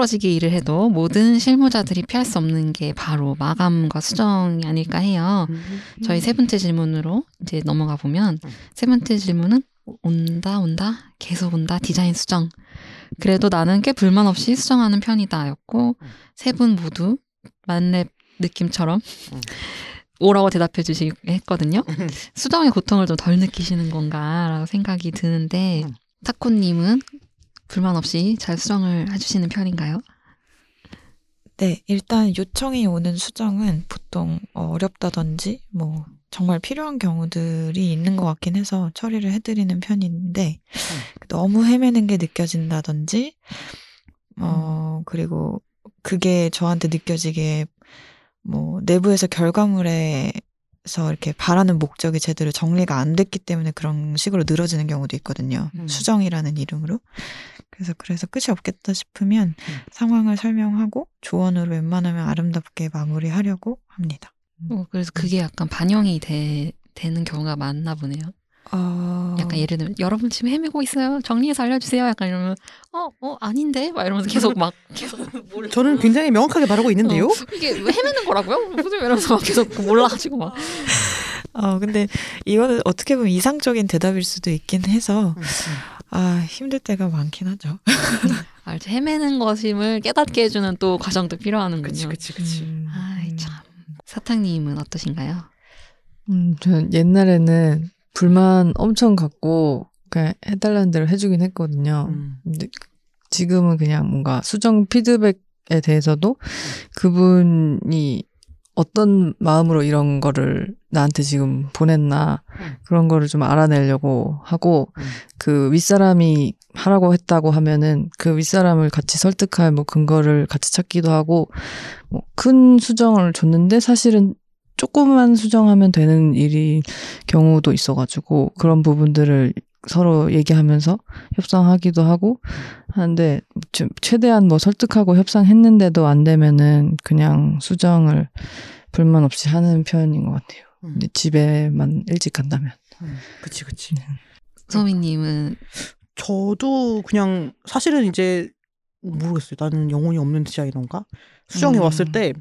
부러지게 일을 해도 모든 실무자들이 피할 수 없는 게 바로 마감과 수정이 아닐까 해요. 저희 세 번째 질문으로 이제 넘어가 보면 세 번째 질문은 온다 온다 계속 온다 디자인 수정. 그래도 나는 꽤 불만 없이 수정하는 편이다였고 세 분 모두 만렙 느낌처럼 오라고 대답해 주시긴 했거든요. 수정의 고통을 좀 덜 느끼시는 건가라고 생각이 드는데 음. 타코님은 불만 없이 잘 수정을 해주시는 편인가요? 네, 일단 요청이 오는 수정은 보통 어렵다든지 뭐 정말 필요한 경우들이 있는 것 같긴 해서 처리를 해드리는 편인데 너무 헤매는 게 느껴진다든지 어 그리고 그게 저한테 느껴지게 뭐 내부에서 결과물에서 이렇게 바라는 목적이 제대로 정리가 안 됐기 때문에 그런 식으로 늘어지는 경우도 있거든요. 음. 수정이라는 이름으로. 그래서 그래서 끝이 없겠다 싶으면 음. 상황을 설명하고 조언으로 웬만하면 아름답게 마무리하려고 합니다. 어, 그래서 그게 약간 반영이 돼, 되는 경우가 많나 보네요. 어... 약간 예를 들면 여러분 지금 헤매고 있어요. 정리해서 알려주세요. 약간 이러면 어, 어 아닌데 막 이러면서 계속 막 계속 몰라. 저는 굉장히 명확하게 말하고 있는데요. 어, 이게 왜 헤매는 거라고요? 무슨 이러면서 막 계속 몰라가지고 막 어, 근데 이거는 어떻게 보면 이상적인 대답일 수도 있긴 해서 음, 아 힘들 때가 많긴 하죠. 아, 이제 헤매는 것임을 깨닫게 해주는 또 과정도 필요하는군요. 그치 그치 그치. 음. 아이 참 사탕님은 어떠신가요? 음, 전 옛날에는 불만 엄청 갖고 그냥 해달라는 대로 해주긴 했거든요. 음. 근데 지금은 그냥 뭔가 수정 피드백에 대해서도 그분이 어떤 마음으로 이런 거를 나한테 지금 보냈나 음. 그런 거를 좀 알아내려고 하고 음. 그 윗사람이 하라고 했다고 하면은 그 윗사람을 같이 설득할 뭐 근거를 같이 찾기도 하고 뭐 큰 수정을 줬는데 사실은 조금만 수정하면 되는 일이 경우도 있어가지고 그런 부분들을 서로 얘기하면서 협상하기도 하고 하는데 좀 최대한 뭐 설득하고 협상했는데도 안 되면은 그냥 수정을 불만 없이 하는 편인 것 같아요. 음. 집에만 일찍 간다면. 음, 그치 그치. 소미님은 저도 그냥 사실은 이제 모르겠어요. 나는 영혼이 없는 디자이너인가? 수정해 음. 왔을 때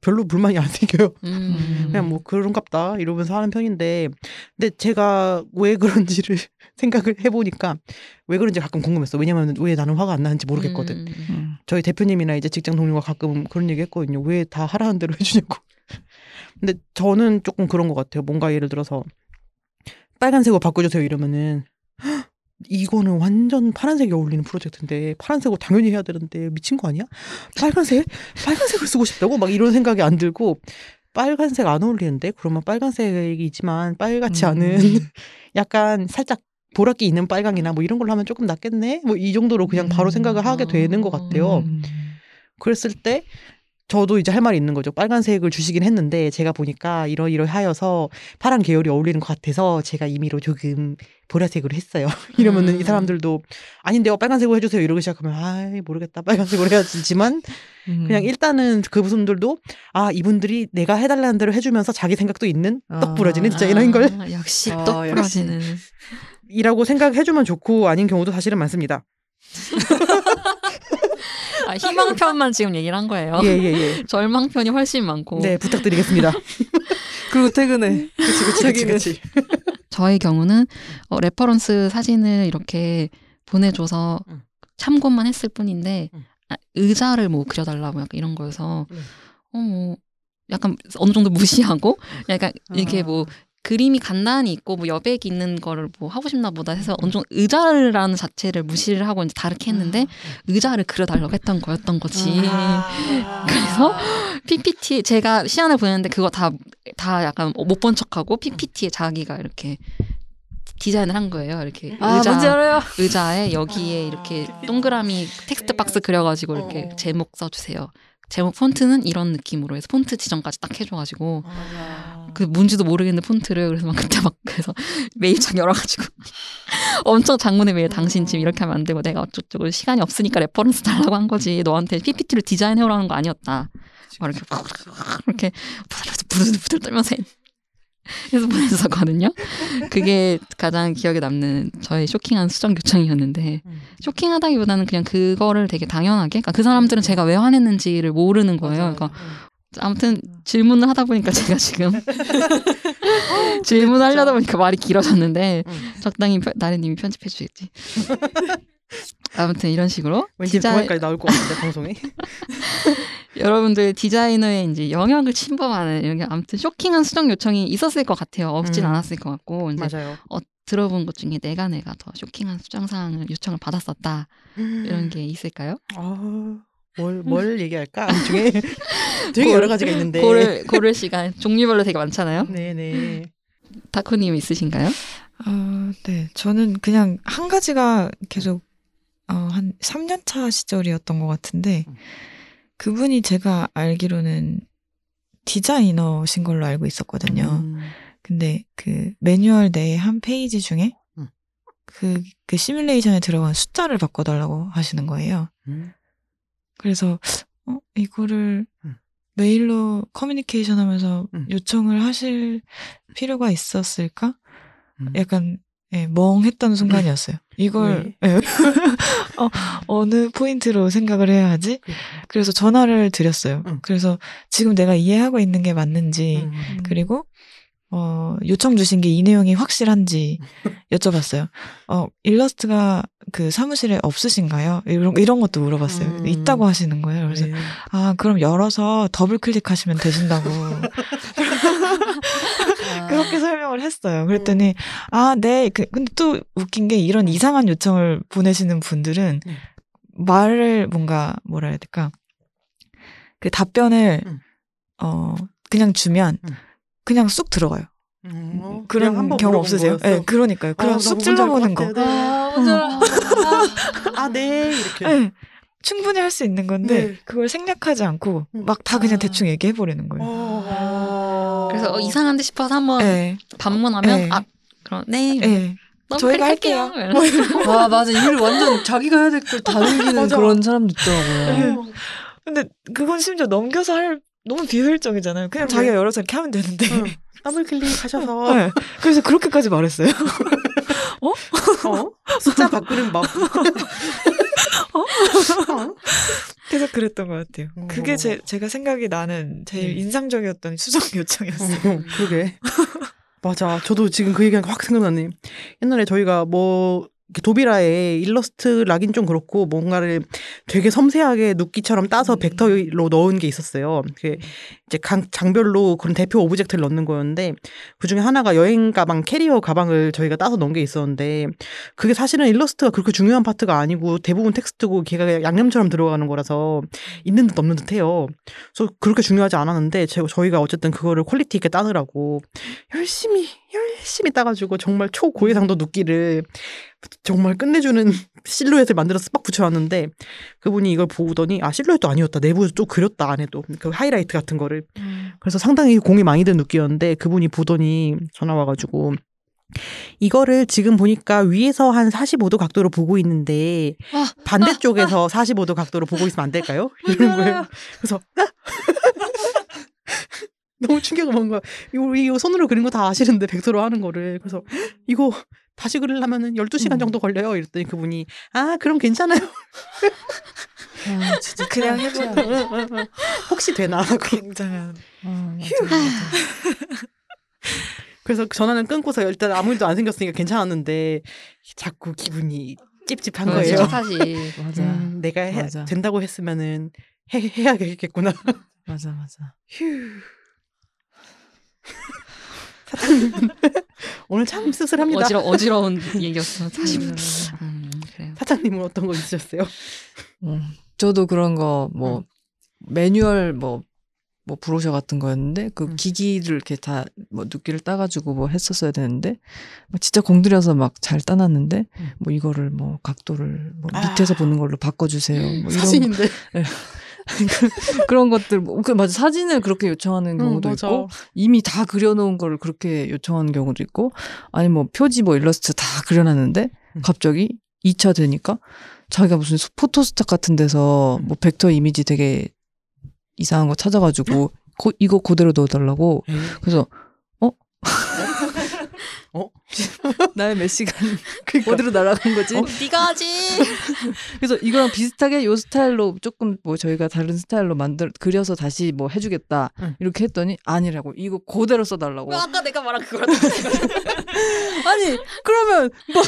별로 불만이 안 생겨요. 음, 그냥 뭐 그런갑다 이러면서 하는 편인데 근데 제가 왜 그런지를 생각을 해보니까 왜 그런지 가끔 궁금했어. 왜냐면 왜 나는 화가 안 나는지 모르겠거든. 음, 음. 저희 대표님이나 이제 직장 동료가 가끔 그런 얘기 했거든요. 왜 다 하라는 대로 해주냐고. 근데 저는 조금 그런 것 같아요. 뭔가 예를 들어서 빨간색으로 바꿔주세요 이러면은 "헉, 이거는 완전 파란색이 어울리는 프로젝트인데 파란색으로 당연히 해야 되는데 미친 거 아니야? 빨간색? 빨간색을 쓰고 싶다고? 막 이런 생각이 안 들고 빨간색 안 어울리는데 그러면 빨간색이지만 빨갛지 음. 않은 약간 살짝 보라기 있는 빨강이나 뭐 이런 걸로 하면 조금 낫겠네? 뭐 이 정도로 그냥 바로 음. 생각을 하게 되는 것 같아요. 음. 그랬을 때 저도 이제 할 말이 있는 거죠. 빨간색을 주시긴 했는데 제가 보니까 이러이러하여서 파란 계열이 어울리는 것 같아서 제가 임의로 조금 보라색으로 했어요. 이러면은 음. 이 사람들도 아닌데요 빨간색으로 해주세요 이러기 시작하면 아이 모르겠다 빨간색으로 해야지만 음. 그냥 일단은 그분들도 아 이분들이 내가 해달라는 대로 해주면서 자기 생각도 있는 떡 아. 부러지는 디자이너인 걸 아, 역시 아, 떡. 부러지는 이라고 생각해주면 좋고 아닌 경우도 사실은 많습니다. 아, 희망편만 지금 얘기를 한 거예요. 예 예 예. 절망편이 훨씬 많고 네 부탁드리겠습니다. 그리고 퇴근해. 그치 그치 그치 그치. 저의 경우는 어, reference 사진을 이렇게 보내줘서 음. 참고만 했을 뿐인데 음. 아, 의자를 뭐 그려달라고 약간 이런 거여서 네. 어뭐 약간 어느 정도 무시하고 약간 이렇게 아. 뭐 그림이 간단히 있고 뭐 여백이 있는 거를 뭐 하고 싶나 보다 해서 어느 정도 의자라는 자체를 무시를 하고 이제 다르게 했는데 의자를 그려달라고 했던 거였던 거지. 아. 그래서 PPT 제가 시안을 보냈는데 그거 다 다 약간 못 본 척하고 PPT에 자기가 이렇게 디자인을 한 거예요. 이렇게 아, 의자. 의자에 여기에 이렇게 동그라미 텍스트 박스 그려가지고 이렇게 어. 제목 써주세요. 제목 폰트는 이런 느낌으로 해서 폰트 지정까지 딱 해줘가지고 그 뭔지도 모르겠는 폰트를 그래서 막 그때 막 그래서 메일창 열어가지고 엄청 장문의 메일 당신 지금 이렇게 하면 안 되고 내가 어쩌고 시간이 없으니까 reference 달라고 한 거지. 너한테 PPT를 디자인해오라는 거 아니었다. 막 이렇게 이렇게 부들부들 부들 떨면서 했- 해서 보냈었거든요. 그게 가장 기억에 남는 저의 쇼킹한 수정 요청이었는데 음. 쇼킹하다기보다는 그냥 그거를 되게 당연하게 그러니까 그 사람들은 제가 왜 화냈는지를 모르는 거예요. 그러니까 아무튼 질문을 하다 보니까 제가 지금 질문을 하려다 보니까 말이 길어졌는데 음. 적당히 편- 나래님이 편집해 주겠지. 아무튼 이런 식으로 왠지 디자인- 그만까지 나올 것 같은데 방송에. 여러분들 디자이너의 이제 영역을 침범하는 이런 게 아무튼 쇼킹한 수정 요청이 있었을 것 같아요. 없진 음. 않았을 것 같고 이제 맞아요. 어, 들어본 것 중에 내가 내가 더 쇼킹한 수정 사항을 요청을 받았었다 이런 게 있을까요? 아, 뭘, 뭘 얘기할까? 그 중에 되게 여러 가지가 있는데. 고를 고를 시간 종류별로 되게 많잖아요. 네네. 다코님 있으신가요? 어, 네. 저는 그냥 한 가지가 계속 어, 한 3년 차 시절이었던 것 같은데 음. 그분이 제가 알기로는 디자이너신 걸로 알고 있었거든요. 음. 근데 그 매뉴얼 내의 한 페이지 중에 음. 그, 그 시뮬레이션에 들어간 숫자를 바꿔달라고 하시는 거예요. 음. 그래서 어 이거를 음. 메일로 커뮤니케이션 하면서 음. 요청을 하실 필요가 있었을까? 음. 약간 예, 멍했던 순간이었어요. 이걸 예. 어, 어느 포인트로 생각을 해야 하지? 그래서 전화를 드렸어요. 음. 그래서 지금 내가 이해하고 있는 게 맞는지 음. 그리고 어, 요청 주신 게 이 내용이 확실한지 여쭤봤어요. 어, 일러스트가 그 사무실에 없으신가요? 이런, 이런 것도 물어봤어요. 음. 있다고 하시는 거예요. 그래서, 네. 아, 그럼 열어서 더블 클릭하시면 되신다고. 그렇게 설명을 했어요. 그랬더니, 아, 네. 그, 근데 또 웃긴 게 이런 이상한 요청을 보내시는 분들은 네. 말을 뭔가, 뭐라 해야 될까. 그 답변을, 음. 어, 그냥 주면 음. 그냥 쑥 들어가요. 음, 어, 그냥 그런 경험 없으세요? 거였어. 네, 그러니까요. 아, 나쑥 찔러보는 거. 네. 아. 아, 네. 이렇게. 네, 충분히 할 수 있는 건데 네. 그걸 생략하지 않고 음. 막다 그냥 아. 대충 얘기해 버리는 거예요. 어. 그래서 어, 이상한데 싶어서 한번 네, 반문하면 네. 아 그럼 네, 네. 저희가 클릭할게요. 할게요. 아, 맞아. 일을 완전 자기가 해야 될 걸다 넘기는. 그런 사람도 있더라고요. 어. 근데 그건 심지어 넘겨서 할 너무 비효율적이잖아요. 그냥. 자기가 열어서 이렇게 하면 되는데. 응. 더블 클릭하셔서 네. 그래서 그렇게까지 말했어요. 어? 숫자 바꾸는 법. 어? 그래서 그랬던 것 같아요. 어. 그게 제, 제가 생각이 나는 제일 음. 인상적이었던 수정 요청이었어요. 어, 그러게. 맞아. 저도 지금 그 얘기가 확 생각나네. 옛날에 저희가 뭐 도비라에 일러스트라긴 좀 그렇고 뭔가를 되게 섬세하게 누끼처럼 따서 음. 벡터로 넣은 게 있었어요. 그 이제 강, 장별로 그런 대표 object를 넣는 거였는데 그 중에 하나가 여행 가방 캐리어 가방을 저희가 따서 넣은 게 있었는데 그게 사실은 일러스트가 그렇게 중요한 파트가 아니고 대부분 텍스트고 걔가 양념처럼 들어가는 거라서 있는 듯 없는 듯해요. 그래서 그렇게 중요하지 않았는데 제- 저희가 어쨌든 그거를 quality 있게 따느라고 열심히 열심히 따가지고 정말 초고해상도 누끼를 정말 끝내주는 실루엣을 만들어서 빡 붙여놨는데 그분이 이걸 보더니 아 실루엣도 아니었다. 내부에서 좀 그렸다 안에도. 그 하이라이트 같은 거를. 그래서 상당히 공이 많이 든 누끼였는데 그분이 보더니 전화 와가지고 이거를 지금 보니까 위에서 한 45도 각도로 보고 있는데 아, 반대쪽에서 45도 각도로 보고 있으면 안 될까요? 이러는 거예요. 그래서 너무 충격을 먹은 거야. 이거, 이거 손으로 그린 거 다 아시는데 벡터로 하는 거를. 그래서 이거 다시 그리려면은 12시간 음. 정도 걸려요. 이랬더니 그분이 아, 그럼 괜찮아요. 아, 진짜 그냥 해보는 혹시 되나 하고. 굉장한. 아, 맞아, 맞아. 그래서 전화는 끊고서 일단 아무 일도 안 생겼으니까 괜찮았는데 자꾸 기분이 찝찝한 어, 거예요. 사실 맞아. 음, 내가 해, 맞아. 된다고 했으면은 해, 해야겠구나. 맞아, 맞아. 휴. 사장님 오늘 참 씁쓸합니다. 어지러 어지러운 얘기였어. 사실. 맞아. 음, 그래요. 사장님은 어떤 거 있으셨어요? 음, 저도 그런 거, 뭐, 음. 매뉴얼, 뭐, 뭐, 브로셔 같은 거였는데, 그 음. 기기를 이렇게 다, 뭐, 눕기를 따가지고 뭐 했었어야 되는데, 뭐 진짜 공들여서 막 잘 따놨는데, 음. 뭐, 이거를 뭐, 각도를 뭐 아. 밑에서 보는 걸로 바꿔주세요. 뭐, 이런, 사진인데. 그런 것들, 뭐, 그, 맞아. 사진을 그렇게 요청하는 응, 경우도 맞아. 있고, 이미 다 그려놓은 걸 그렇게 요청하는 경우도 있고, 아니 뭐 표지 뭐 일러스트 다 그려놨는데 음. 갑자기 2차 되니까 자기가 무슨 포토스탁 같은 데서 음. 뭐 벡터 이미지 되게 이상한 거 찾아가지고 고- 이거 그대로 넣어달라고 그래서 어 어? 나의 몇 시간 그러니까. 어디로 날아간 거지? 네가 하지. 그래서 이거랑 비슷하게 요 스타일로 조금 뭐 저희가 다른 스타일로 만들 그려서 다시 뭐 해주겠다 응. 이렇게 했더니 아니라고 이거 그대로 써달라고 왜 아까 내가 말한 그걸 아니 그러면 뭐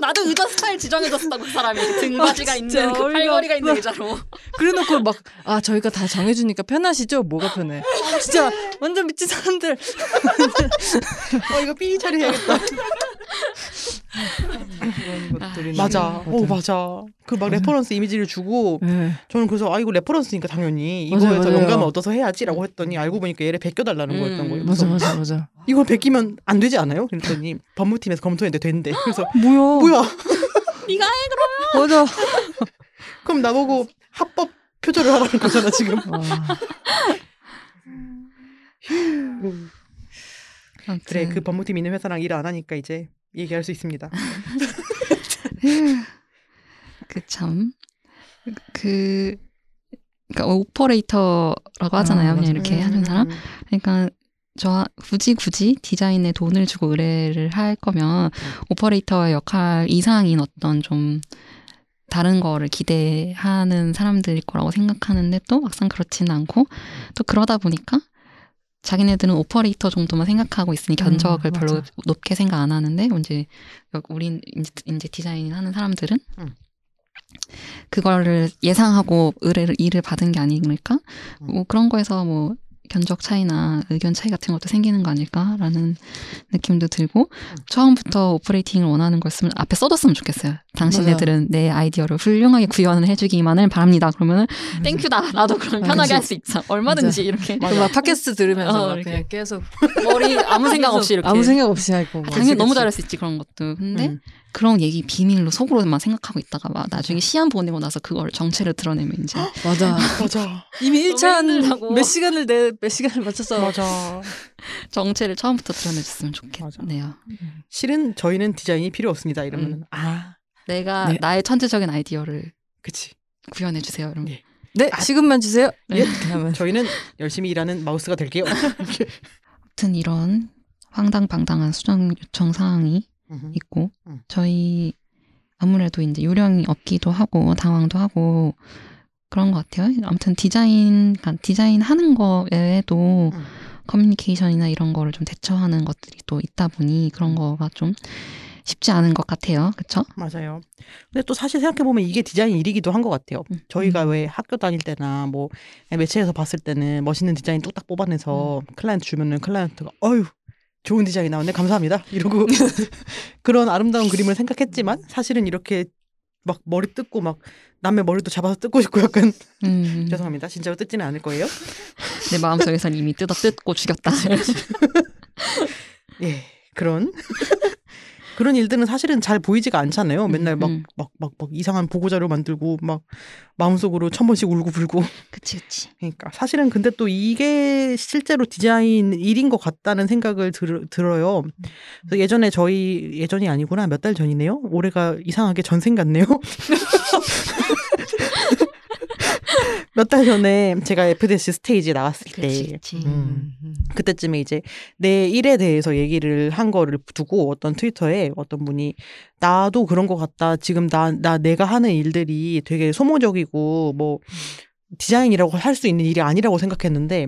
나도 의자 스타일 지정해줬다고 그 사람이 등받이가 아, 있는 그 팔걸이가 있는. 의자로. 그래놓고 막 아 저희가 다 정해주니까 편하시죠? 뭐가 편해? 진짜 완전 미친 사람들 어 이거 삐 처리해야겠다. 그런 것들이 맞아. 오 맞아. 그 막. reference 이미지를 주고 네. 저는 그래서 아 이거 reference니까 당연히 맞아요, 이거에서 맞아요. 영감을 얻어서 해야지라고 했더니 알고 보니까 얘를 베껴달라는 음. 거였던 거예요. 맞아 맞아 맞아 이걸 베끼면 안 되지 않아요? 그랬더니 법무팀에서 검토했는데 된대. 그래서 뭐야 뭐야? 네가 해 맞아 그럼 나보고 합법 표절을 하라는 거잖아 지금. 와. 그래 그 법무팀 있는 회사랑 일 안 하니까 이제 얘기할 수 있습니다. 그참 그 그러니까 오퍼레이터라고 하잖아요. 아, 그냥. 이렇게 하는 사람. 그러니까 저 굳이 굳이 디자인에 돈을 주고 의뢰를 할 거면 오퍼레이터의 역할 이상인 어떤 좀 다른 거를 기대하는 사람들일 거라고 생각하는데 또 막상 그렇지는 않고 또 그러다 보니까 자기네들은 오퍼레이터 정도만 생각하고 있으니 견적을 음, 별로. 높게 생각 안 하는데 이제 우린 이제, 이제 디자인 하는 사람들은 음. 그거를 예상하고 의뢰를 일을 받은 게 아닐까? 음. 뭐 그런 거에서 뭐 견적 차이나 의견 차이 같은 것도 생기는 거 아닐까라는 느낌도 들고 처음부터 오퍼레이팅을 원하는 거였으면 앞에 써뒀으면 좋겠어요. 당신네들은 내 아이디어를 훌륭하게 구현을 해주기만을 바랍니다. 그러면 은 땡큐다. 나도 그럼 아, 편하게. 할 수 있어. 얼마든지 맞아. 이렇게 그막 팟캐스트 들으면서 어. 그냥 계속 머리 아무 생각 없이 이렇게 아무 생각 없이 하고 막. 당연히 너무 그치. 잘할 수 있지 그런 것도. 근데 음. 그런 얘기 비밀로 속으로만 생각하고 있다가 막 나중에 시안 보내고 나서 그걸 정체를 드러내면 이제 맞아 맞아. 이미 너무 1차는 힘들다고. 몇 시간을 내 몇 시간을 맞춰서 맞아. 정체를 처음부터 드러내줬으면 좋겠네요. 실은 저희는 디자인이 필요 없습니다. 이러면 아 내가 네. 나의 천재적인 아이디어를 그치. 구현해 주세요. 이러면 예. 네 지금만 주세요 네. 이렇게 하면 저희는 열심히 일하는 마우스가 될게요. 아무튼 이런 황당방당한 수정 요청 사항이 있고 음. 저희 아무래도 이제 요령이 없기도 하고 당황도 하고 그런 것 같아요. 아무튼 디자인 그러니까 디자인 하는 거 외에도 음. 커뮤니케이션이나 이런 거를 좀 대처하는 것들이 또 있다 보니 그런 거가 좀 쉽지 않은 것 같아요. 그렇죠? 맞아요. 근데 또 사실 생각해 보면 이게 디자인 일이기도 한 것 같아요. 음. 저희가 음. 왜 학교 다닐 때나 뭐 매체에서 봤을 때는 멋있는 디자인 뚝딱 뽑아내서 클라이언트 주면은 클라이언트가 어유 좋은 디자인 나왔네. 감사합니다. 이러고 그런 아름다운 그림을 생각했지만 사실은 이렇게 막 머리 뜯고 막 남의 머리도 잡아서 뜯고 싶고 약간 음, 죄송합니다. 진짜로 뜯지는 않을 거예요. 내 마음속에선 이미 뜯어 뜯고 죽였다. 예 그런 그런 일들은 사실은 잘 보이지가 않잖아요. 맨날 막 음. 막막 막 이상한 보고 자료 만들고 막 마음속으로 천 번씩 울고 불고 그치 그치. 그러니까 사실은 근데 또 이게 실제로 디자인 일인 것 같다는 생각을 들, 들어요. 그래서 예전에 저희 예전이 아니구나 몇 달 전이네요. 올해가 이상하게 전생 같네요. 몇 달 전에 제가 FDC 스테이지 나왔을 때 그치 그치. 음. 그때쯤에 이제 내 일에 대해서 얘기를 한 거를 두고 어떤 트위터에 어떤 분이 나도 그런 것 같다. 지금 나, 나 내가 하는 일들이 되게 소모적이고 뭐 디자인이라고 할 수 있는 일이 아니라고 생각했는데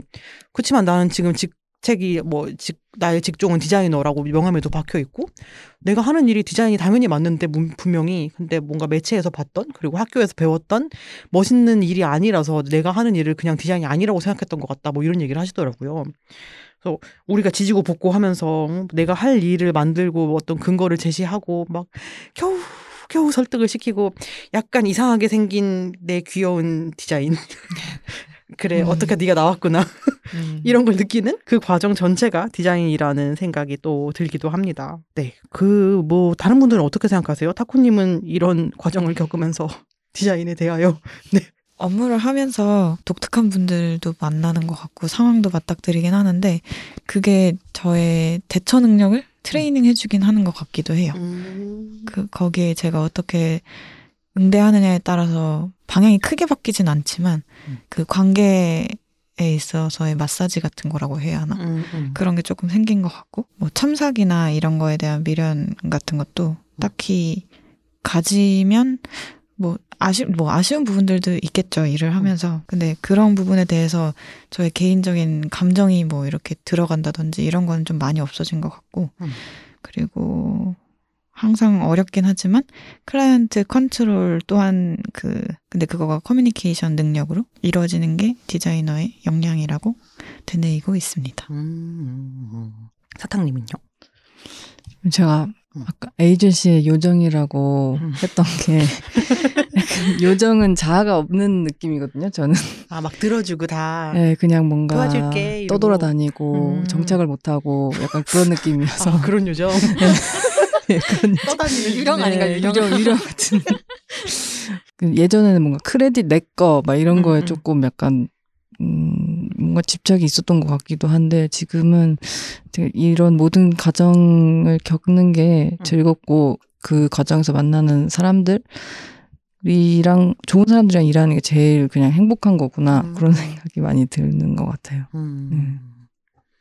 그렇지만 나는 지금 직 책이 뭐 직, 나의 직종은 디자이너라고 명함에도 박혀 있고 내가 하는 일이 디자인이 당연히 맞는데 문- 분명히 근데 뭔가 매체에서 봤던 그리고 학교에서 배웠던 멋있는 일이 아니라서 내가 하는 일을 그냥 디자인이 아니라고 생각했던 것 같다 뭐 이런 얘기를 하시더라고요. 그래서 우리가 지지고 볶고 하면서 응, 내가 할 일을 만들고 어떤 근거를 제시하고 막 겨우 겨우 설득을 시키고 약간 이상하게 생긴 내 귀여운 디자인. 그래 음. 어떻게 네가 나왔구나 음. 이런 걸 느끼는 그 과정 전체가 디자인이라는 생각이 또 들기도 합니다. 네, 그 뭐 다른 분들은 어떻게 생각하세요? 타코님은 이런 과정을 겪으면서 디자인에 대하여 업무를 하면서 독특한 분들도 만나는 것 같고 상황도 맞닥뜨리긴 하는데 그게 저의 대처 능력을 트레이닝 해주긴 하는 것 같기도 해요. 음. 그 거기에 제가 어떻게 응대하느냐에 따라서 방향이 크게 바뀌진 않지만 음. 그 관계에 있어서의 마사지 같은 거라고 해야 하나? 음, 음. 그런 게 조금 생긴 것 같고, 뭐 참삭이나 이런 거에 대한 미련 같은 것도 딱히 가지면 뭐 아쉬 뭐 아쉬운 부분들도 있겠죠 일을 하면서 근데 그런 부분에 대해서 저의 개인적인 감정이 뭐 이렇게 들어간다든지 이런 건좀 많이 없어진 것 같고 음. 그리고 항상 어렵긴 하지만 클라이언트 컨트롤 또한 그 근데 그거가 커뮤니케이션 능력으로 이루어지는 게 디자이너의 역량이라고 되뇌이고 있습니다. 음, 음, 음. 사탕님은요? 제가 음. 아까 에이전시의 요정이라고 음. 했던 게 요정은 자아가 없는 느낌이거든요. 저는 아 막 들어주고 다. 네, 그냥 뭔가 도와줄게. 떠돌아다니고 음. 정착을 못하고 약간 그런 느낌이어서 아, 그런 요정. 네, 그런 떠다니는 유령 네, 아닌가 유령. 유령 유령 같은 그 예전에는 뭔가 크레딧 내 거 막 이런 음, 거에 음. 조금 약간 음 뭔가 집착이 있었던 것 같기도 한데 지금은 이런 모든 과정을 겪는 게 음. 즐겁고 그 과정에서 만나는 사람들이랑 좋은 사람들이랑 일하는 게 제일 그냥 행복한 거구나 음. 그런 생각이 많이 드는 것 같아요. 음.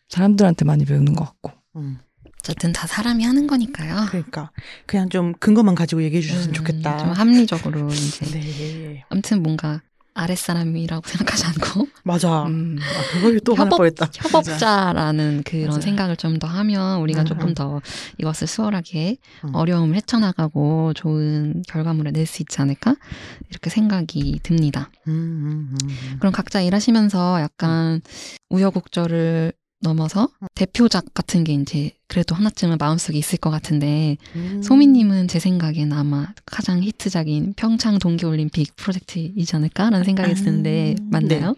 사람들한테 많이 배우는 것 같고. 음. 어쨌든 다 사람이 하는 거니까요. 그러니까 그냥 좀 근거만 가지고 얘기해 주셨으면 음, 좋겠다. 좀 합리적으로 이제 네. 아무튼 뭔가 아랫사람이라고 생각하지 않고 맞아. 음, 아, 그걸 또 협업- 뻔했다. 협업자라는 그런 맞아. 생각을 좀 더 하면 우리가 음, 조금 음. 더 이것을 수월하게 음. 어려움을 헤쳐나가고 좋은 결과물을 낼 수 있지 않을까 이렇게 생각이 듭니다. 음, 음, 음. 그럼 각자 일하시면서 약간 우여곡절을 넘어서 대표작 같은 게 이제 그래도 하나쯤은 마음속에 있을 것 같은데 음. 소미님은 제 생각엔 아마 가장 히트작인 평창 동계올림픽 프로젝트이지 않을까라는 생각이 아, 드는데 맞나요?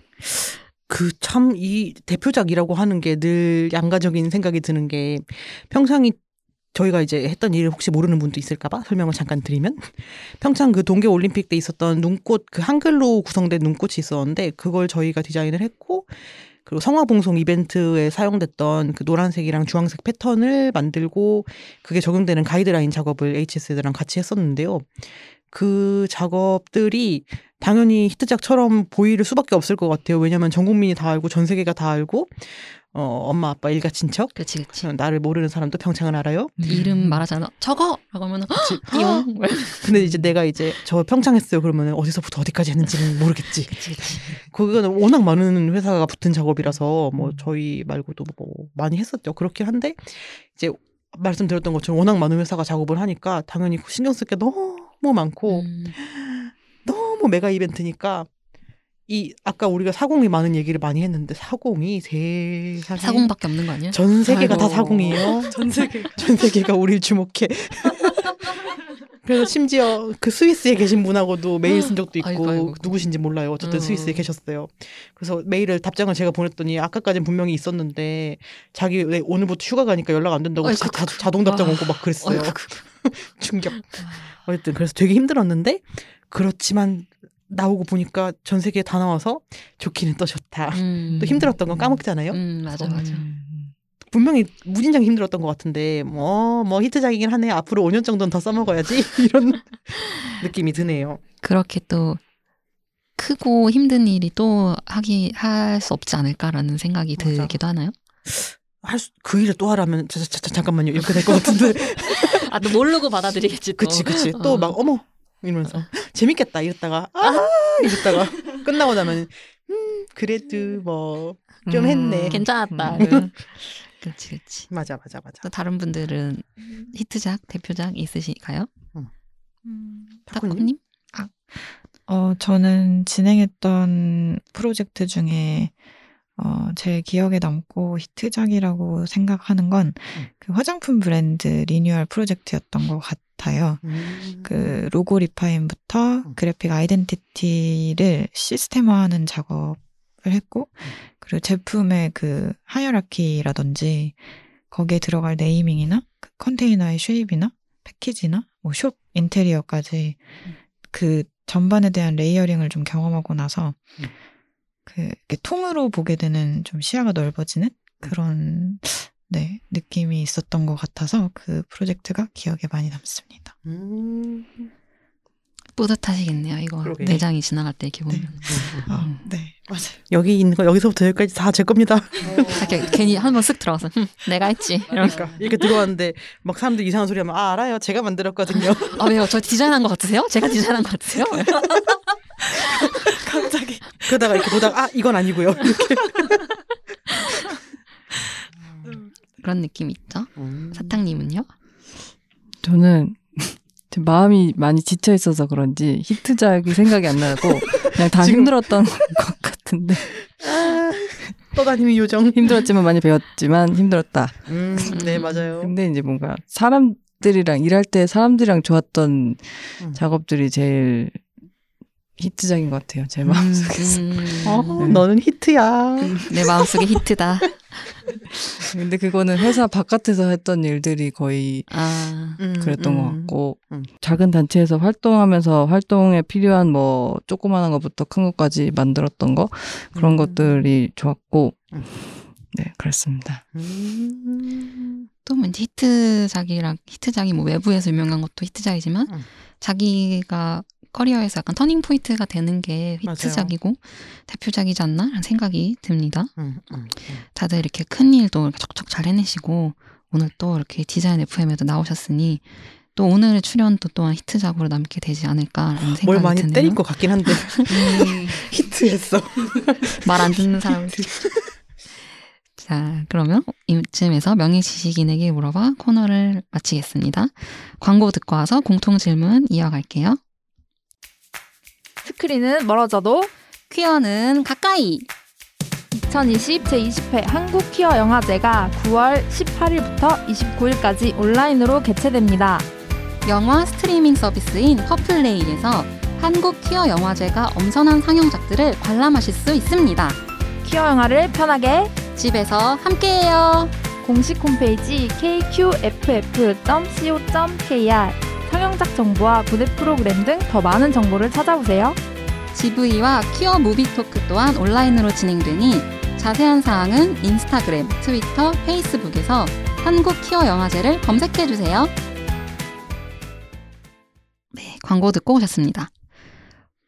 그참 이 대표작이라고 하는 게 늘 양가적인 생각이 드는 게 평창이 저희가 이제 했던 일을 혹시 모르는 분도 있을까봐 설명을 잠깐 드리면 평창 그 동계 올림픽 때 있었던 눈꽃 그 한글로 구성된 눈꽃이 있었는데 그걸 저희가 디자인을 했고 그리고 성화봉송 이벤트에 사용됐던 그 노란색이랑 주황색 패턴을 만들고 그게 적용되는 가이드라인 작업을 HS들랑 같이 했었는데요. 그 작업들이 당연히 히트작처럼 보일 수밖에 없을 것 같아요. 왜냐하면 전 국민이 다 알고 전 세계가 다 알고 어, 엄마 아빠 일가 친척 그치 그치. 나를 모르는 사람도 평창을 알아요. 이름 말하잖아. 저거! 라고 하면. 띠용. 근데 이제 내가 이제 저 평창 했어요. 그러면 어디서부터 어디까지 했는지는 모르겠지. 그치 그치. 그거는 워낙 많은 회사가 붙은 작업이라서 뭐 저희 말고도 뭐 많이 했었죠. 그렇긴 한데 이제 말씀드렸던 것처럼 워낙 많은 회사가 작업을 하니까 당연히 신경 쓸 게 너무 많고 음, 너무 메가 이벤트니까 이 아까 우리가 사공이 많은 얘기를 많이 했는데 사공이 세상에 사공밖에 없는 거 아니야? 전 세계가 다 아이고. 사공이에요. 전 세계 전 세계가 우리를 주목해. 그래서 심지어 그 스위스에 계신 분하고도 메일 쓴 적도 있고 아이고, 아이고. 누구신지 몰라요. 어쨌든 음. 스위스에 계셨어요. 그래서 메일을 답장을 제가 보냈더니 아까까진 분명히 있었는데 자기 왜 오늘부터 휴가 가니까 연락 안 된다고 아이고, 자, 자, 동 답장 아. 오고 막 그랬어요. 아이고. 충격. 어쨌든 그래서 되게 힘들었는데 그렇지만 나오고 보니까 전 세계에 다 나와서 좋기는 또 좋다. 음. 또 힘들었던 건 까먹잖아요. 음, 맞아 맞아. 분명히 무진장 힘들었던 것 같은데 뭐 뭐 히트작이긴 하네 앞으로 5년 정도는 더 써먹어야지 이런 느낌이 드네요. 그렇게 또 크고 힘든 일이 또 하기 할 수 없지 않을까라는 생각이 맞아. 들기도 하나요? 할그 일을 또 하라면 자, 자, 자, 잠깐만요 이렇게 될 것 같은데 아, 또 모르고 받아들이겠지. 또. 그치 그치 또 어. 막 어 머 이러면서 재밌겠다 이랬다가 아 이랬다가 끝나고 나면 음 그래도 뭐 좀 했네. 괜찮았다. 음. 그렇지 그렇지. 맞아 맞아 맞아. 또 다른 분들은 히트작 대표작 있으실까요? 타코님? 타코님? 어, 저는 진행했던 프로젝트 중에 어, 제일 기억에 남고 히트작이라고 생각하는 건그 화장품 브랜드 리뉴얼 프로젝트였던 것 같아요. 음. 그 로고 refine부터 음. 그래픽 identity를 시스템화하는 작업을 했고 그리고 제품의 그 hierarchy라든지 거기에 들어갈 naming이나 그 컨테이너의 shape이나 패키지나 뭐 숍 인테리어까지 그 전반에 대한 layering을 좀 경험하고 나서 음. 그 통으로 보게 되는 좀 시야가 넓어지는 그런 네 느낌이 있었던 것 같아서 그 프로젝트가 기억에 많이 남습니다. 음. 뿌듯하시겠네요. 이거 그러게. 내장이 지나갈 때 이렇게 보면. 아, 음. 네, 맞아요. 여기 있는 거 여기서부터 여기까지 다 제 겁니다. 이렇게 괜히 한번 쓱 들어가서 흠, 내가 했지. 그러니까 이렇게 들어왔는데 막 사람들 이상한 소리 하면 아 알아요. 제가 만들었거든요. 아 왜요? 저 디자인한 거 같으세요? 제가 디자인한 거 같으세요? 갑자기 그러다가 이렇게 보다가 아 이건 아니고요. 이렇게. 그런 느낌 있죠. 음. 사탕님은요? 저는 제 마음이 많이 지쳐 있어서 그런지 히트작이 생각이 안 나고 그냥 다 지금- 힘들었던 것 같은데 아, 떠다니는 요정. 힘들었지만 많이 배웠지만 힘들었다. 음, 네 맞아요. 근데 이제 뭔가 사람들이랑 일할 때 사람들이랑 좋았던 음. 작업들이 제일 히트작인 것 같아요. 제 마음속에. 음, 어, 네. 너는 히트야. 내 마음속에 히트다. 근데 그거는 회사 바깥에서 했던 일들이 거의 아, 음, 그랬던 것 음. 같고 음. 작은 단체에서 활동하면서 활동에 필요한 뭐 조그마한 것부터 큰 것까지 만들었던 거 그런 음. 것들이 좋았고 음. 네 그렇습니다. 음. 또 왠지 히트작이랑 히트작이 뭐 외부에서 유명한 것도 히트작이지만 음. 자기가 커리어에서 약간 터닝 포인트가 되는 게 맞아요. 히트작이고 대표작이지 않나라는 생각이 듭니다. 음, 음, 다들 이렇게 큰 일도 이렇게 척척 잘 해내시고 오늘 또 이렇게 디자인 FM에도 나오셨으니 또 오늘의 출연도 또한 히트작으로 남게 되지 않을까라는 생각이 뭘 많이 드네요. 때린 것 같긴 한데 히트했어. 말 안 듣는 사람을. 자, 그러면 이쯤에서 명예 지식인에게 물어봐 코너를 마치겠습니다. 광고 듣고 와서 공통 질문 이어갈게요. 스크린은 멀어져도 퀴어는 가까이. 2020 제20회 한국 퀴어 영화제가 9월 18일부터 29일까지 온라인으로 개최됩니다. 영화 스트리밍 서비스인 퍼플레이에서 한국 퀴어 영화제가 엄선한 상영작들을 관람하실 수 있습니다. 퀴어 영화를 편하게 집에서 함께해요. 공식 홈페이지 kqff.co.kr 상영작 정보와 무대 프로그램 등 더 많은 정보를 찾아보세요. GV와 퀴어 무비 토크 또한 온라인으로 진행되니 자세한 사항은 인스타그램, 트위터, 페이스북에서 한국 퀴어 영화제를 검색해 주세요. 네, 광고 듣고 오셨습니다.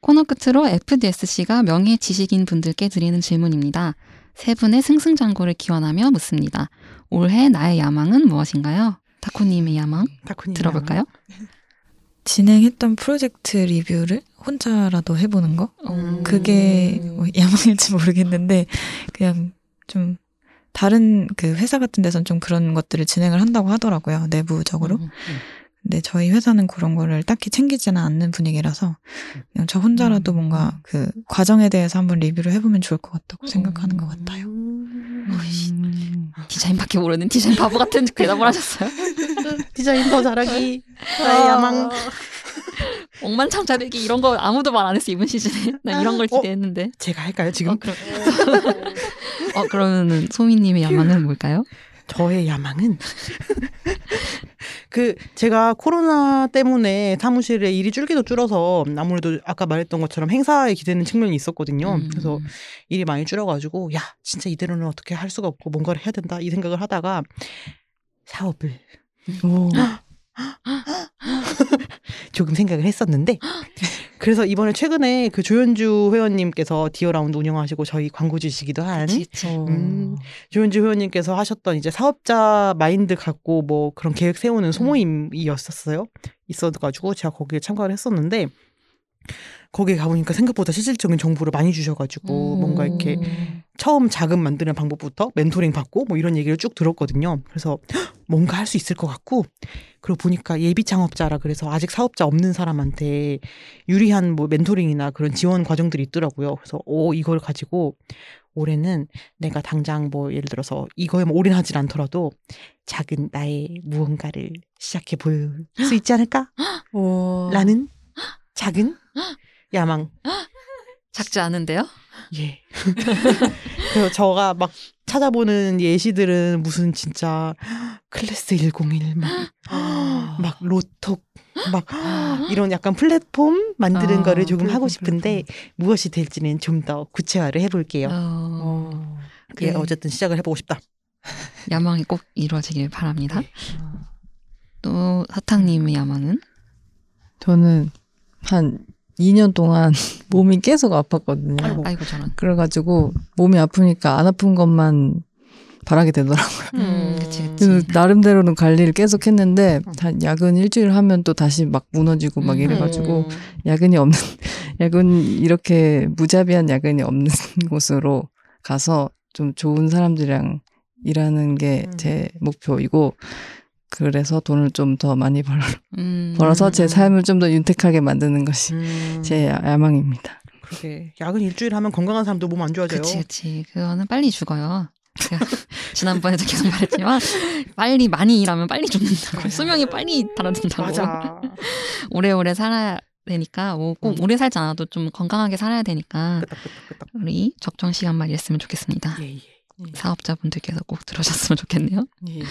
코너 끝으로 FDSC가 명예 지식인 분들께 드리는 질문입니다. 세 분의 승승장구를 기원하며 묻습니다. 올해 나의 야망은 무엇인가요? 타코님의 야망 다쿠님 들어볼까요? 진행했던 프로젝트 리뷰를 혼자라도 해보는 거? 음. 그게 뭐 야망일지 모르겠는데 그냥 좀 다른 그 회사 같은 데선 좀 그런 것들을 진행을 한다고 하더라고요 내부적으로. 음. 근데 저희 회사는 그런 거를 딱히 챙기지는 않는 분위기라서 그냥 저 혼자라도 음. 뭔가 그 과정에 대해서 한번 리뷰를 해보면 좋을 것 같다고 생각하는 것 같아요. 음. 음. 디자인밖에 모르는 디자인 바보 같은 대답을 하셨어요. 디자인 더 잘하기 나의 야망. 억만장자되기 이런 거 아무도 말 안 했어 이번 시즌에. 나 이런 걸 어? 기대했는데. 제가 할까요 지금? 어, 그럼. 어 그러면은 소미님의 야망은 뭘까요? 저의 야망은 그 제가 코로나 때문에 사무실에 일이 줄기도 줄어서 아무래도 아까 말했던 것처럼 행사에 기대는 측면이 있었거든요. 음. 그래서 일이 많이 줄어가지고 야 진짜 이대로는 어떻게 할 수가 없고 뭔가를 해야 된다 이 생각을 하다가 사업을 오. 조금 생각을 했었는데 그래서 이번에 최근에 그 조현주 회원님께서 디어라운드 운영하시고 저희 광고주시기도 한 음. 조현주 회원님께서 하셨던 이제 사업자 마인드 갖고 뭐 그런 계획 세우는 소모임이었었어요. 있어가지고 제가 거기에 참가를 했었는데 거기에 가보니까 생각보다 실질적인 정보를 많이 주셔가지고 뭔가 이렇게 처음 자금 만드는 방법부터 멘토링 받고 뭐 이런 얘기를 쭉 들었거든요. 그래서 헉, 뭔가 할 수 있을 것 같고 그리고 보니까 예비 창업자라 그래서 아직 사업자 없는 사람한테 유리한 뭐 멘토링이나 그런 지원 과정들이 있더라고요. 그래서 오 이걸 가지고 올해는 내가 당장 뭐 예를 들어서 이거에 뭐 올인하지 않더라도 작은 나의 무언가를 시작해 볼 수 있지 않을까? 라는 작은 야망. 작지 않은데요? 예. 그래서 저가 막 찾아보는 예시들은 무슨 진짜 클래스 101, 막, 막 로톡, 막 이런 약간 플랫폼 만드는 아, 거를 조금 플랫폼, 하고 싶은데 무엇이 될지는 좀 더 구체화를 해볼게요. 어, 예, 네. 어쨌든 시작을 해보고 싶다. 야망이 꼭 이루어지길 바랍니다. 또 사탕님의 야망은? 저는 한 2년 동안 몸이 계속 아팠거든요. 아이고. 아이고 저런. 그래가지고 몸이 아프니까 안 아픈 것만 바라게 되더라고요. 음, 그치 그치. 그래서 나름대로는 관리를 계속 했는데 한 야근 일주일 하면 또 다시 막 무너지고 막 음. 이래가지고 음. 야근이 없는 야근 이렇게 무자비한 야근이 없는 곳으로 가서 좀 좋은 사람들이랑 일하는 게 음. 제 목표이고 그래서 돈을 좀 더 많이 벌, 음. 벌어서 제 삶을 좀 더 윤택하게 만드는 것이 음. 제 야망입니다. 그러게 야근 일주일 하면 건강한 사람도 몸 안 좋아져요. 그치 그치. 그거는 빨리 죽어요. 제가 지난번에도 계속 말했지만 빨리 많이 일하면 빨리 죽는다고 수명이 빨리 달아든다고 맞아. 오래오래 살아야 되니까 뭐꼭 음. 오래 살지 않아도 좀 건강하게 살아야 되니까. 우리 적정 시간만 일했으면 좋겠습니다. 예, 예. 사업자분들께서 꼭 들으셨으면 좋겠네요. 예, 예.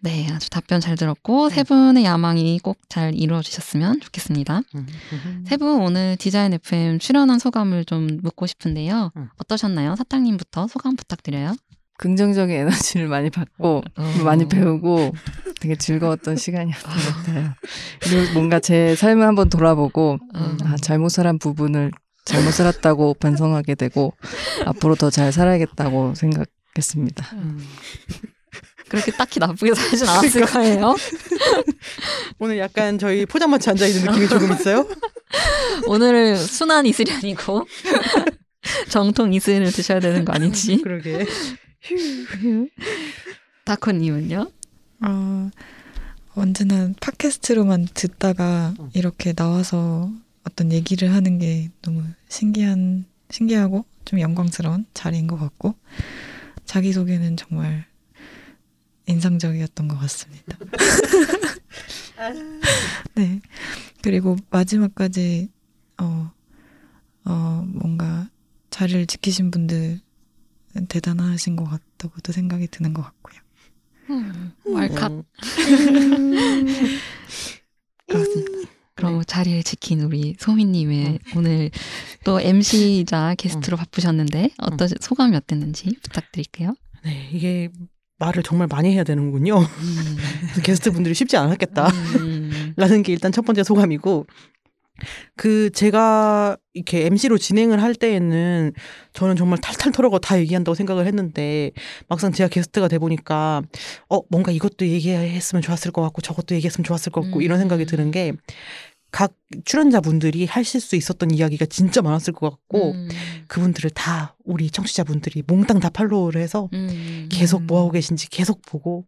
네, 아주 답변 잘 들었고 세 분의 야망이 꼭 잘 이루어지셨으면 좋겠습니다. 음, 음. 세분 오늘 디자인 FM 출연한 소감을 좀 묻고 싶은데요. 음. 어떠셨나요? 사장님부터 소감 부탁드려요. 긍정적인 에너지를 많이 받고 어. 많이 배우고 되게 즐거웠던 시간이었던 것 같아요. 그리고 뭔가 제 삶을 한번 돌아보고 어. 아, 잘못 살한 부분을 잘못 살았다고 반성하게 되고 앞으로 더 잘 살아야겠다고 생각했습니다. 음. 그렇게 딱히 나쁘게 살진 않았을 거예요. 오늘 약간 저희 포장마차 앉아 있는 느낌이 조금 있어요. 오늘은 순한 이슬이 아니고 정통 이슬을 드셔야 되는 거 아닌지. 그러게. 다코님은요? 어, 언제나 팟캐스트로만 듣다가 음. 이렇게 나와서 어떤 얘기를 하는 게 너무 신기한, 신기하고 좀 영광스러운 자리인 것 같고, 자기 소개는 정말 인상적이었던 것 같습니다. 네. 그리고 마지막까지, 어, 어, 뭔가 자리를 지키신 분들 대단하신 것 같다고도 생각이 드는 것 같고요. 음, 왈칵. 음. 그렇습니다. 그럼 자리를 지킨 우리 소미님의 오늘 또 MC이자 게스트로 바쁘셨는데 어떠 소감이 어땠는지 부탁드릴게요. 네, 이게 말을 정말 많이 해야 되는군요. 게스트 분들이 쉽지 않았겠다. 음. 라는 게 일단 첫 번째 소감이고 그 제가 이렇게 MC로 진행을 할 때에는 저는 정말 탈탈 털어가 다 얘기한다고 생각을 했는데 막상 제가 게스트가 돼 보니까 어 뭔가 이것도 얘기했으면 좋았을 것 같고 저것도 얘기했으면 좋았을 것 같고 이런 생각이 드는 게 각 출연자분들이 하실 수 있었던 이야기가 진짜 많았을 것 같고 음. 그분들을 다 우리 청취자분들이 몽땅 다 팔로우를 해서 음. 계속 뭐 하고 계신지 계속 보고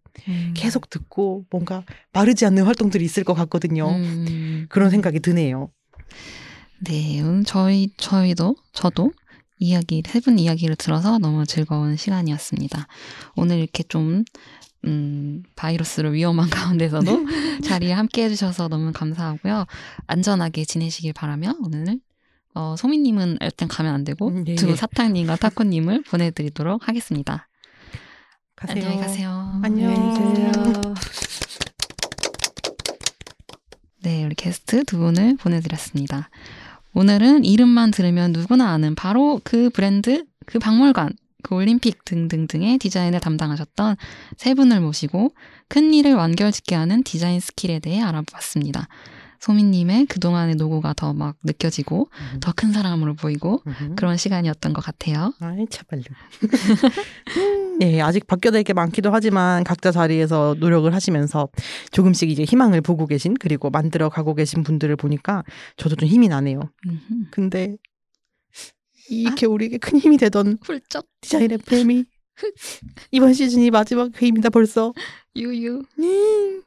계속 듣고 뭔가 마르지 않는 활동들이 있을 것 같거든요. 음. 그런 생각이 드네요. 네, 음, 저희 저희도 저도 이야기 세분 이야기를 들어서 너무 즐거운 시간이었습니다. 오늘 이렇게 좀 음, 바이러스로 위험한 가운데서도 자리에 함께 해주셔서 너무 감사하고요. 안전하게 지내시길 바라며 오늘 어, 소미님은 일단 가면 안 되고 음, 예, 두 예. 사탕님과 타코님을 보내드리도록 하겠습니다. 가세요. 안녕히 가세요. 안녕. 네, 우리 게스트 두 분을 보내드렸습니다. 오늘은 이름만 들으면 누구나 아는 바로 그 브랜드, 그 박물관, 그 올림픽 등등등의 디자인을 담당하셨던 세 분을 모시고 큰 일을 완결짓게 하는 디자인 스킬에 대해 알아봤습니다. 소민님의 그동안의 노고가 더 막 느껴지고 더큰 사람으로 보이고 음. 그런 시간이었던 것 같아요. 아이 참말로. 네, 아직 바뀌어야 될 게 많기도 하지만 각자 자리에서 노력을 하시면서 조금씩 이제 희망을 보고 계신 그리고 만들어 가고 계신 분들을 보니까 저도 좀 힘이 나네요. 음흠. 근데 이렇게 우리에게 큰 힘이 되던 훌쩍 디자인 FM이 이번 시즌이 마지막 회입니다 벌써. 유유. 음.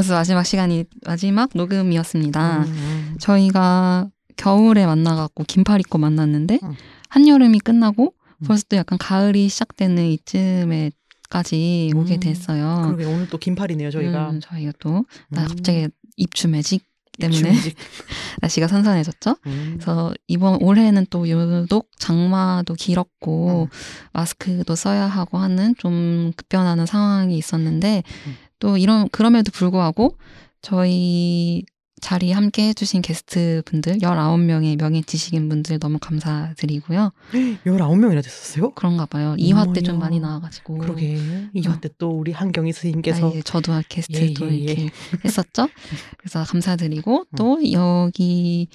그래서 마지막 시간이 마지막 녹음이었습니다. 음. 저희가 겨울에 만나갖고 긴팔 입고 만났는데 응. 한여름이 끝나고 음. 벌써 또 약간 가을이 시작되는 이쯤에 까지 오게 음. 됐어요. 그러게 오늘 또 긴팔이네요 저희가. 음, 저희가 또나 음. 갑자기 입추 매직 때문에 입추 매직. 날씨가 선선해졌죠. 음. 그래서 이번 올해는 또 유독 장마도 길었고 음. 마스크도 써야 하고 하는 좀 급변하는 상황이 있었는데 음. 또 이런 그럼에도 불구하고 저희 자리 함께 해주신 게스트 분들 19명의 명예 지식인 분들 너무 감사드리고요. 19명이나 됐었어요? 그런가 봐요. 2화 때 좀. 많이 나와가지고. 그러게. 이화 때또 우리 한경희 스님께서 아, 예, 저도 게스트도 예, 예, 예. 이렇게 했었죠. 그래서 감사드리고 또 여기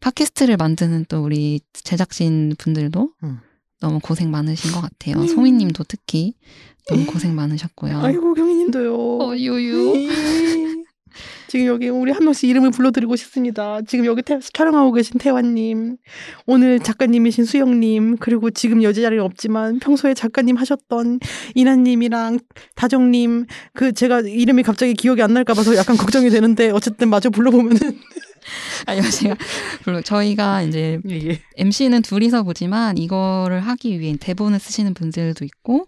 팟캐스트를 만드는 또 우리 제작진 분들도 음. 너무 고생 많으신 것 같아요. 소희님도 특히 너무 고생 많으셨고요. 아이고 경희님도요. 어, 유유. 지금 여기 우리 한 명씩 이름을 불러드리고 싶습니다. 지금 여기 태- 촬영하고 계신 태환님, 오늘 작가님이신 수영님, 그리고 지금 여자 자리는 없지만 평소에 작가님 하셨던 이나님이랑 다정님, 그 제가 이름이 갑자기 기억이 안 날까 봐서 약간 걱정이 되는데 어쨌든 마저 불러보면은 아니요, 제가 물론 저희가 이제 예. MC는 둘이서 보지만 이거를 하기 위해 대본을 쓰시는 분들도 있고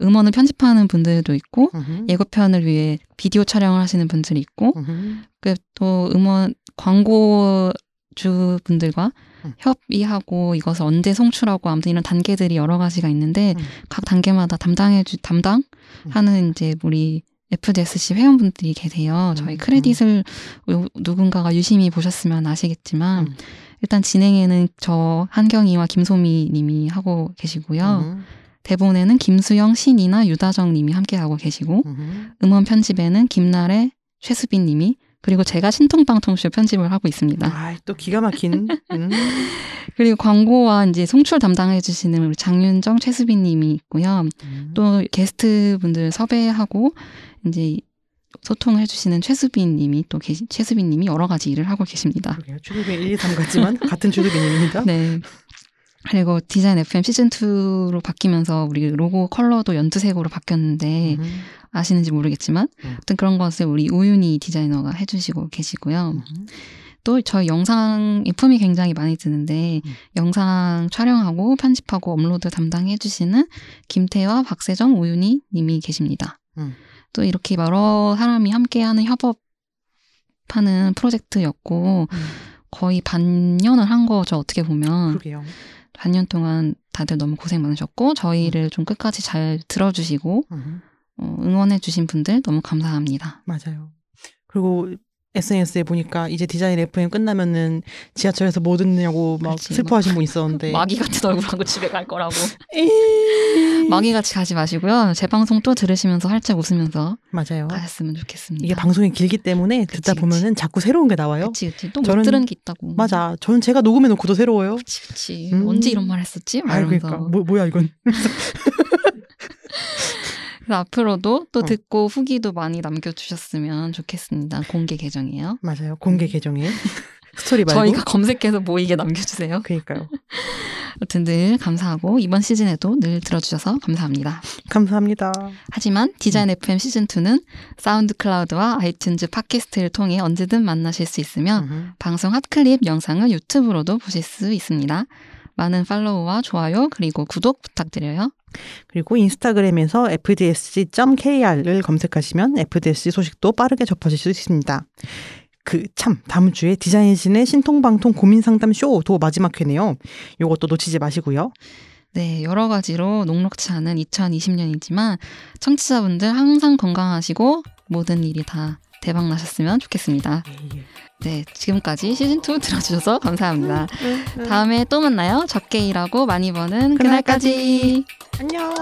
음원을 편집하는 분들도 있고 예고편을 위해 비디오 촬영을 하시는 분들이 있고 그또 음원 광고주 분들과 음. 협의하고 이것을 언제 송출하고 아무튼 이런 단계들이 여러 가지가 있는데 음. 각 단계마다 담당해 주 담당하는 이제 우리 FDSC 회원분들이 계세요. 저희 음, 크레딧을 요- 누군가가 유심히 보셨으면 아시겠지만 음. 일단 진행에는 저 한경이와 김소미 님이 하고 계시고요. 대본에는 김수영, 신이나 유다정 님이 함께 하고 계시고 음원 편집에는 김나래, 최수빈 님이 그리고 제가 신통방통쇼 편집을 하고 있습니다. 아, 또 기가 막힌. 음. 그리고 광고와 이제 송출 담당해 주시는 우리 장윤정, 최수빈 님이 있고요. 음. 또 게스트 분들 섭외하고 이제 소통해 주시는 최수빈 님이 또 계시, 최수빈 님이 여러 가지 일을 하고 계십니다. 그러게요. 주도빈 1, 2, 3 같지만 같은 주도빈입니다. 네. 그리고 디자인 FM 시즌 2로 바뀌면서 우리 로고 컬러도 연두색으로 바뀌었는데 음. 아시는지 모르겠지만 음. 아무튼 그런 것을 우리 우윤희 디자이너가 해주시고 계시고요. 음. 또 저희 영상에 품이 굉장히 많이 드는데 음. 영상 촬영하고 편집하고 업로드 담당해주시는 김태와 박세정 우윤희 님이 계십니다. 음. 또 이렇게 여러 사람이 함께하는 협업하는 프로젝트였고 음. 거의 반년을 한 거죠 어떻게 보면 그러게요. 반년 동안 다들 너무 고생 많으셨고 저희를 좀 끝까지 잘 들어주시고 음. 어, 응원해주신 분들 너무 감사합니다. 맞아요. 그리고 SNS에 보니까 이제 디자인 FM 끝나면은 지하철에서 뭐 듣느냐고 막 그렇지, 슬퍼하신 분 있었는데 마귀 같은 얼굴하고 집에 갈 거라고. 마귀 같이 가지 마시고요. 제 방송 또 들으시면서 활짝 웃으면서 맞아요. 가셨으면 좋겠습니다. 이게 방송이 길기 때문에 듣다 그치, 보면은 자꾸 새로운 게 나와요. 그치 그치 또못 저는- 들은 게 있다고. 맞아. 저는 제가 녹음해 놓고도 새로워요. 그치 그치. 음. 언제 이런 말 했었지? 아. 그러니까 뭐, 뭐야 이건. 그래서 앞으로도 또 어. 듣고 후기도 많이 남겨주셨으면 좋겠습니다. 공개 계정이에요. 맞아요. 공개 계정에 스토리 말고. 저희가 검색해서 보이게 남겨주세요. 그러니까요. 아무튼 늘 감사하고 이번 시즌에도 늘 들어주셔서 감사합니다. 감사합니다. 하지만 음. 디자인 FM 시즌2는 사운드 클라우드와 아이튠즈 팟캐스트를 통해 언제든 만나실 수 있으며 음. 방송 hot clip 영상을 유튜브로도 보실 수 있습니다. 많은 팔로우와 좋아요 그리고 구독 부탁드려요. 그리고 인스타그램에서 fdsc.kr을 검색하시면 FDSC 소식도 빠르게 접하실 수 있습니다. 그 참 다음 주에 디자인신의 신통방통 고민 상담 쇼도 마지막 회네요. 요것도 놓치지 마시고요. 네, 여러 가지로 녹록치 않은 2020년이지만 청취자분들 항상 건강하시고 모든 일이 다 대박 나셨으면 좋겠습니다. 네, 지금까지 시즌2 들어주셔서 감사합니다. 다음에 또 만나요. 적게 일하고 많이 버는 그날까지. 안녕.